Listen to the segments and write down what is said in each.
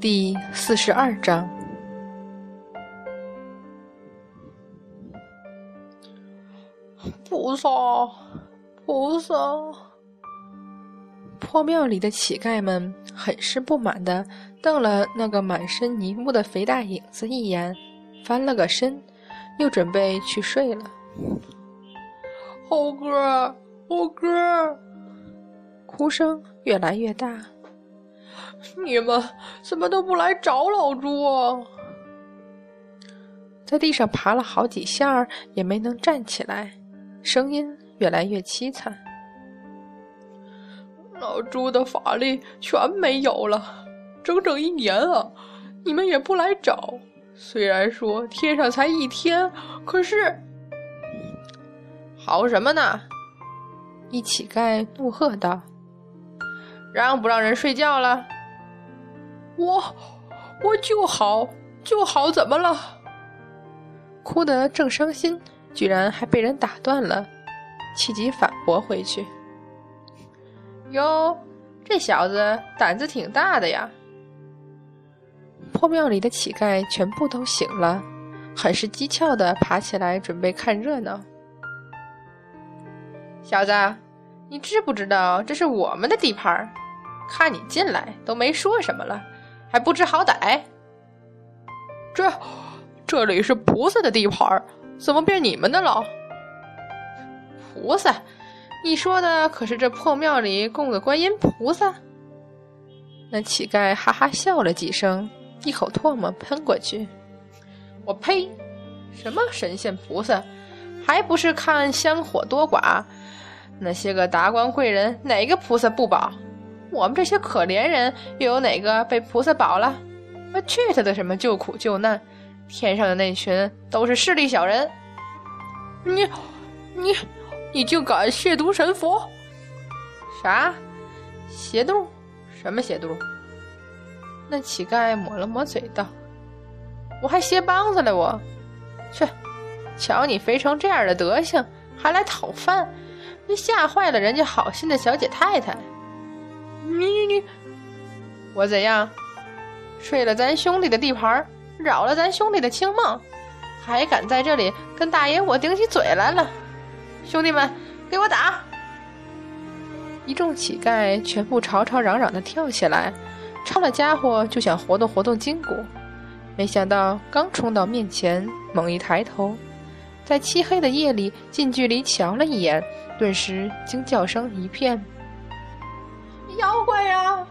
第四十二章，菩萨，菩萨！破庙里的乞丐们很是不满的瞪了那个满身泥污的肥大影子一眼，翻了个身，又准备去睡了。猴哥，猴哥，哭声越来越大。你们怎么都不来找老朱啊？在地上爬了好几下，也没能站起来，声音越来越凄惨。老朱的法力全没有了，整整一年啊！你们也不来找。虽然说天上才一天，可是，好什么呢？一乞丐怒喝道：“让不让人睡觉了？”我，我就好，就好，怎么了？哭得正伤心，居然还被人打断了，气急反驳回去。哟，这小子胆子挺大的呀！破庙里的乞丐全部都醒了，很是机巧的爬起来准备看热闹。小子，你知不知道这是我们的地盘？看你进来都没说什么了。还不知好歹！这这里是菩萨的地盘，怎么变你们的了？菩萨，你说的可是这破庙里供的观音菩萨？那乞丐哈哈笑了几声，一口唾沫喷过去。我呸！什么神仙菩萨，还不是看香火多寡？那些个达官贵人，哪个菩萨不保？我们这些可怜人，又有哪个被菩萨保了？我去他的什么救苦救难！天上的那群都是势利小人！你，你，你竟敢亵渎神佛？啥？邪度？什么邪度？那乞丐抹了抹嘴道：“我还鞋帮子了，我去！瞧你肥成这样的德行，还来讨饭，你吓坏了人家好心的小姐太太。”你你你，我怎样？睡了咱兄弟的地盘，扰了咱兄弟的清梦，还敢在这里跟大爷我顶起嘴来了？兄弟们，给我打！一众乞丐全部吵吵嚷嚷的跳起来，抄了家伙就想活动活动筋骨，没想到刚冲到面前，猛一抬头，在漆黑的夜里近距离瞧了一眼，顿时惊叫声一片。妖怪呀！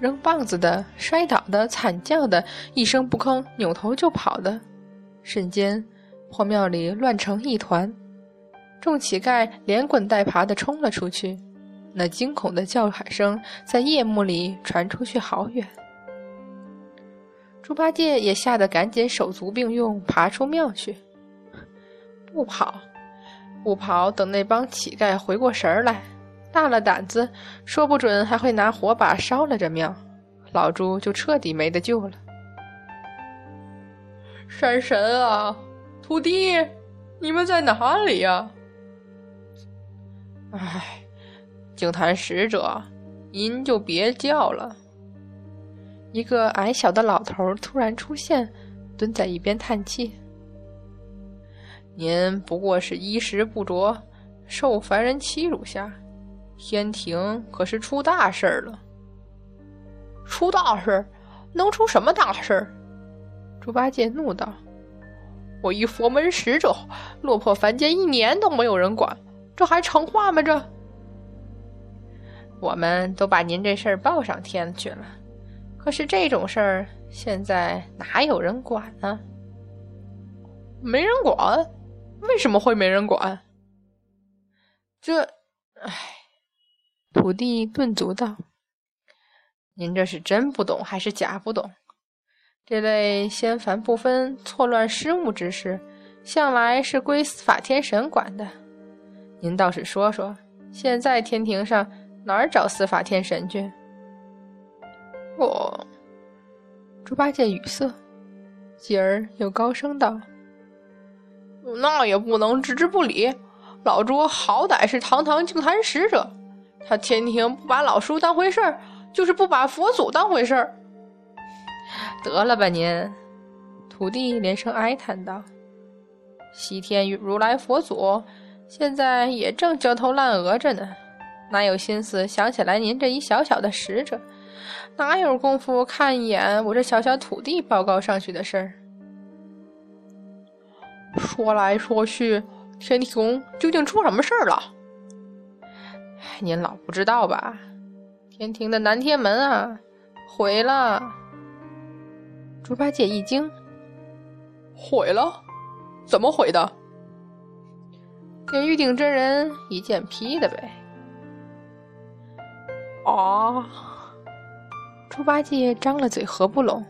扔棒子的、摔倒的、惨叫的，一声不吭，扭头就跑的，瞬间破庙里乱成一团。众乞丐连滚带爬的冲了出去，那惊恐的叫喊声在夜幕里传出去好远。猪八戒也吓得赶紧手足并用爬出庙去，不跑，不跑，等那帮乞丐回过神儿来。大了胆子，说不准还会拿火把烧了这庙，老朱就彻底没得救了。山神啊，土地，你们在哪里呀？唉，净坛使者，您就别叫了。一个矮小的老头突然出现，蹲在一边叹气：“您不过是衣食不着，受凡人欺辱下。”天庭可是出大事儿了！出大事儿，能出什么大事儿？猪八戒怒道：“我一佛门使者落魄凡间一年都没有人管，这还成话吗？这……我们都把您这事儿报上天去了，可是这种事儿现在哪有人管呢？没人管？为什么会没人管？这……唉。”土地顿足道：“您这是真不懂还是假不懂？这类仙凡不分、错乱失误之事，向来是归司法天神管的。您倒是说说，现在天庭上哪儿找司法天神去？”我，猪八戒语塞，继而又高声道：“那也不能置之不理。老猪好歹是堂堂净坛使者。”他天庭不把老叔当回事儿，就是不把佛祖当回事儿，得了吧您！土地连声哀叹道：“西天如来佛祖现在也正焦头烂额着呢，哪有心思想起来您这一小小的使者？哪有功夫看一眼我这小小土地报告上去的事儿？说来说去，天地宫究竟出什么事儿了？您老不知道吧？天庭的南天门啊，毁了！”猪八戒一惊。毁了？怎么毁的？给玉鼎真人一剑劈的呗！啊！猪八戒张了嘴合不拢。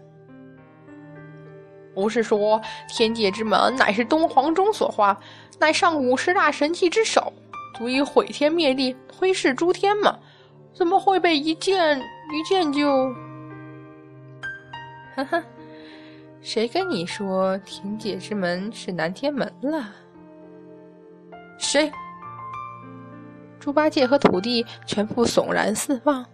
不是说天界之门乃是东皇钟所化，乃上古十大神器之首，足以毁天灭地、推世诸天吗？怎么会被一剑一剑就？哈哈。谁跟你说天界之门是南天门了？谁？猪八戒和土地全部悚然四望。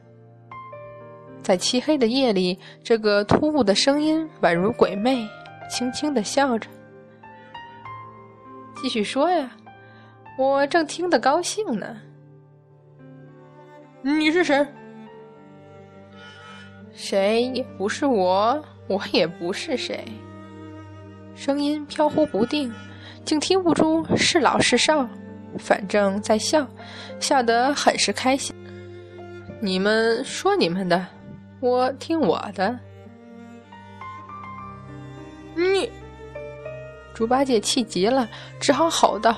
在漆黑的夜里，这个突兀的声音宛如鬼魅，轻轻的笑着。继续说呀，我正听得高兴呢。你是谁？谁也不是我。我也不是谁，声音飘忽不定，竟听不出是老是少，反正在笑，笑得很是开心。你们说你们的，我听我的。你，猪八戒气急了，只好吼道：“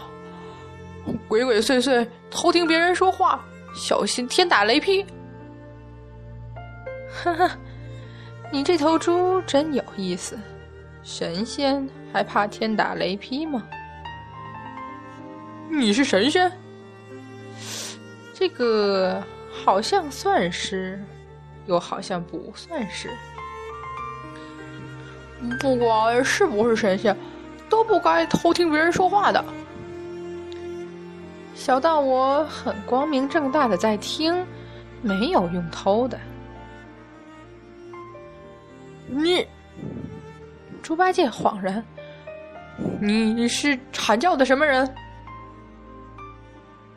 鬼鬼祟祟，偷听别人说话，小心天打雷劈！”哈哈。你这头猪真有意思，神仙还怕天打雷劈吗？你是神仙？这个好像算是，又好像不算是。不管是不是神仙，都不该偷听别人说话的。小道我很光明正大的在听，没有用偷的。你，猪八戒恍然，你是阐教的什么人？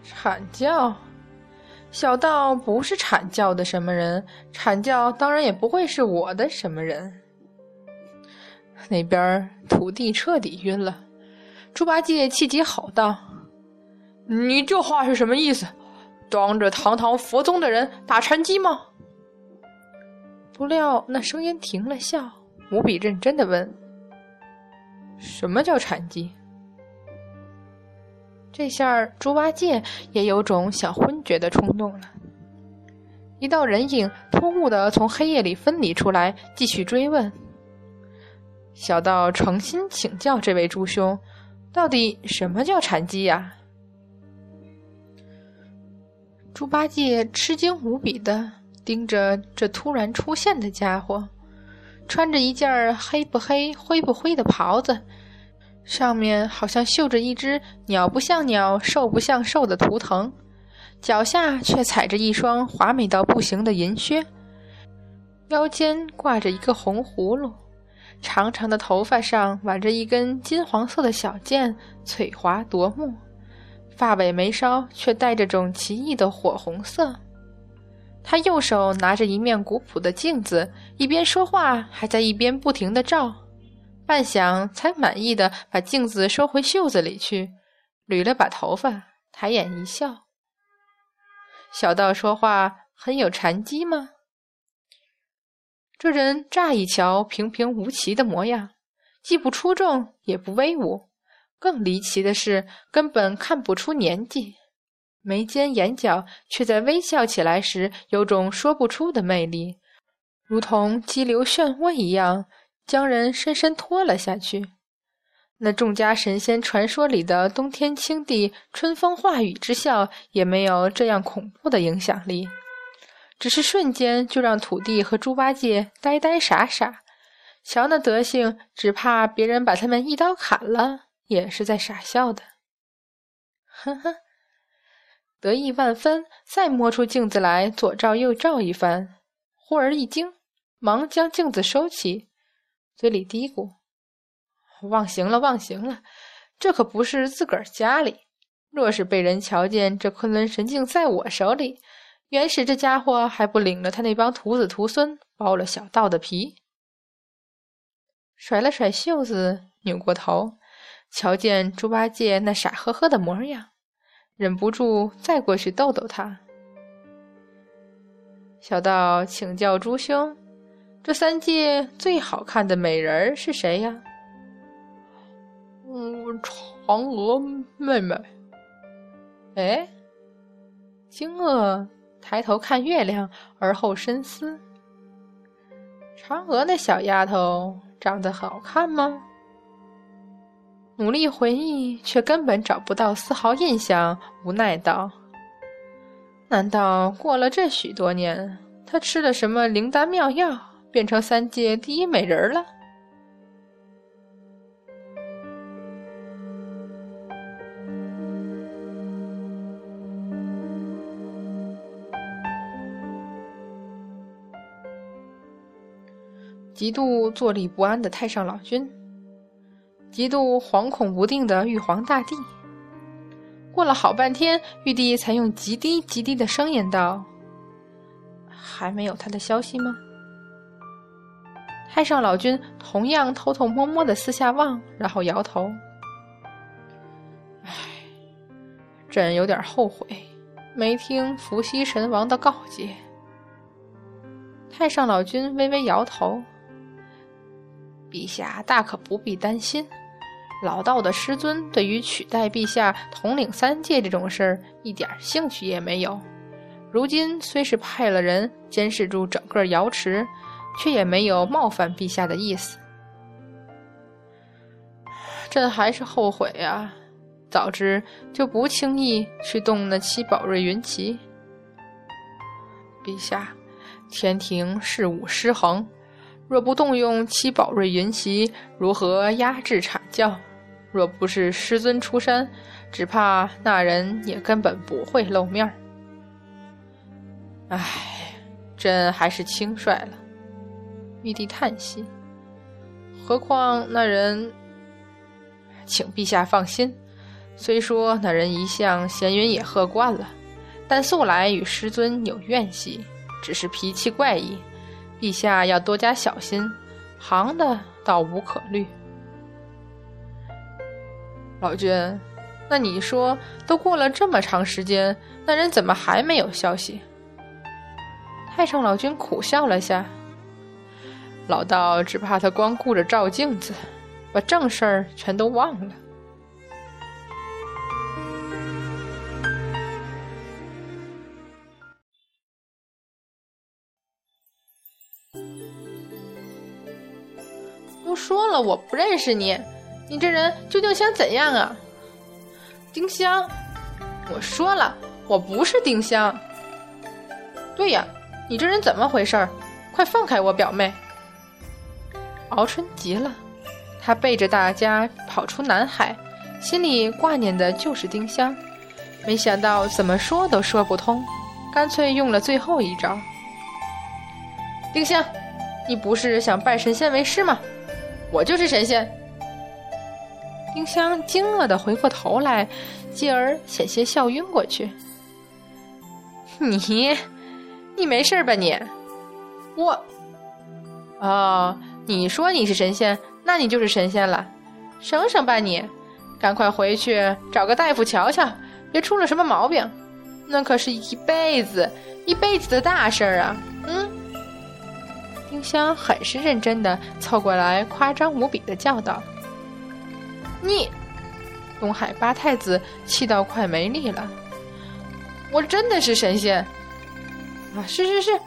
阐教，小道不是阐教的什么人，阐教当然也不会是我的什么人。那边土地彻底晕了，猪八戒气急吼道：“你这话是什么意思？当着堂堂佛宗的人打禅机吗？”不料那声音停了，笑，无比认真的问：“什么叫禅机？”这下猪八戒也有种想昏厥的冲动了。一道人影突兀的从黑夜里分离出来，继续追问：“小道诚心请教这位猪兄，到底什么叫禅机呀？”猪八戒吃惊无比的。盯着这突然出现的家伙，穿着一件黑不黑、灰不灰的袍子，上面好像绣着一只鸟不像鸟、兽不像兽的图腾，脚下却踩着一双华美到不行的银靴，腰间挂着一个红葫芦，长长的头发上挽着一根金黄色的小剑，翠华夺目，发尾眉梢却带着种奇异的火红色。他右手拿着一面古朴的镜子，一边说话，还在一边不停的照，半晌才满意的把镜子收回袖子里去，捋了把头发，抬眼一笑：“小道说话很有禅机吗？”这人乍一瞧平平无奇的模样，既不出众，也不威武，更离奇的是，根本看不出年纪。眉间眼角却在微笑起来时有种说不出的魅力，如同激流漩涡一样，将人深深拖了下去。那众家神仙传说里的冬天青帝春风化雨之笑，也没有这样恐怖的影响力，只是瞬间就让土地和猪八戒呆呆傻傻。瞧那德行，只怕别人把他们一刀砍了，也是在傻笑的。呵呵。得意万分，再摸出镜子来，左照右照一番，忽而一惊，忙将镜子收起，嘴里嘀咕：“忘形了，忘形了，这可不是自个儿家里。若是被人瞧见这昆仑神镜在我手里，原始这家伙还不领了他那帮徒子徒孙剥了小道的皮。”甩了甩袖子，扭过头，瞧见猪八戒那傻呵呵的模样，忍不住再过去逗逗他。小道请教猪兄，这三界最好看的美人是谁呀？嗯，嫦娥妹妹。哎，惊愕抬头看月亮，而后深思：嫦娥那小丫头。长得好看吗？努力回忆，却根本找不到丝毫印象，无奈道：“难道过了这许多年，她吃了什么灵丹妙药，变成三界第一美人了？”极度坐立不安的太上老君，极度惶恐不定的玉皇大帝。过了好半天，玉帝才用极低极低的声音道：“还没有他的消息吗？”太上老君同样偷偷摸摸的四下望，然后摇头：“唉，朕有点后悔，没听伏羲神王的告诫。”太上老君微微摇头。陛下大可不必担心，老道的师尊对于取代陛下统领三界这种事儿一点兴趣也没有。如今虽是派了人监视住整个瑶池，却也没有冒犯陛下的意思。朕还是后悔啊，早知就不轻易去动那七宝瑞云旗。陛下，天庭事务失衡。若不动用七宝瑞云旗，如何压制阐教？若不是师尊出山，只怕那人也根本不会露面。唉，朕还是轻率了。玉帝叹息。何况那人，请陛下放心。虽说那人一向闲云野鹤惯了，但素来与师尊有怨隙，只是脾气怪异。陛下要多加小心，行的倒无可虑。老君，那你说，都过了这么长时间，那人怎么还没有消息？太上老君苦笑了下，老道只怕他光顾着照镜子，把正事儿全都忘了。都说了我不认识你，你这人究竟想怎样啊？丁香，我说了我不是丁香。对呀，你这人怎么回事？快放开我表妹！敖春急了，他背着大家跑出南海，心里挂念的就是丁香，没想到怎么说都说不通，干脆用了最后一招。丁香，你不是想拜神仙为师吗？我就是神仙。丁香惊愕的回过头来，继而险些笑晕过去。你，你没事吧？你，我，哦，你说你是神仙，那你就是神仙了。省省吧你，赶快回去找个大夫瞧瞧，别出了什么毛病。那可是一辈子、一辈子的大事儿啊！嗯。丁香很是认真的凑过来，夸张无比的叫道：“你，东海八太子气到快没力了。我真的是神仙啊！是是是，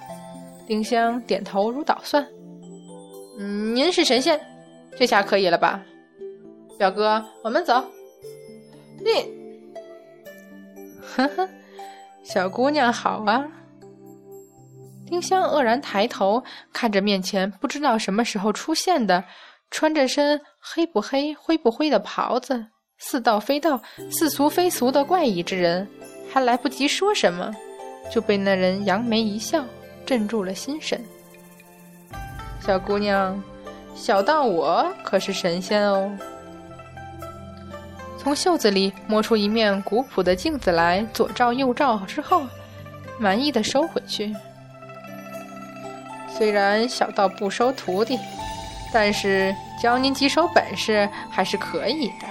丁香点头如捣蒜。嗯，您是神仙，这下可以了吧？表哥，我们走。你，呵呵，小姑娘好啊。”丁香愕然抬头看着面前不知道什么时候出现的、穿着身黑不黑、灰不灰的袍子、似道非道、似俗非俗的怪异之人，还来不及说什么，就被那人扬眉一笑，镇住了心神。小姑娘，小道我可是神仙哦。从袖子里摸出一面古朴的镜子来，左照右照之后，满意的收回去。虽然小道不收徒弟，但是教您几手本事还是可以的。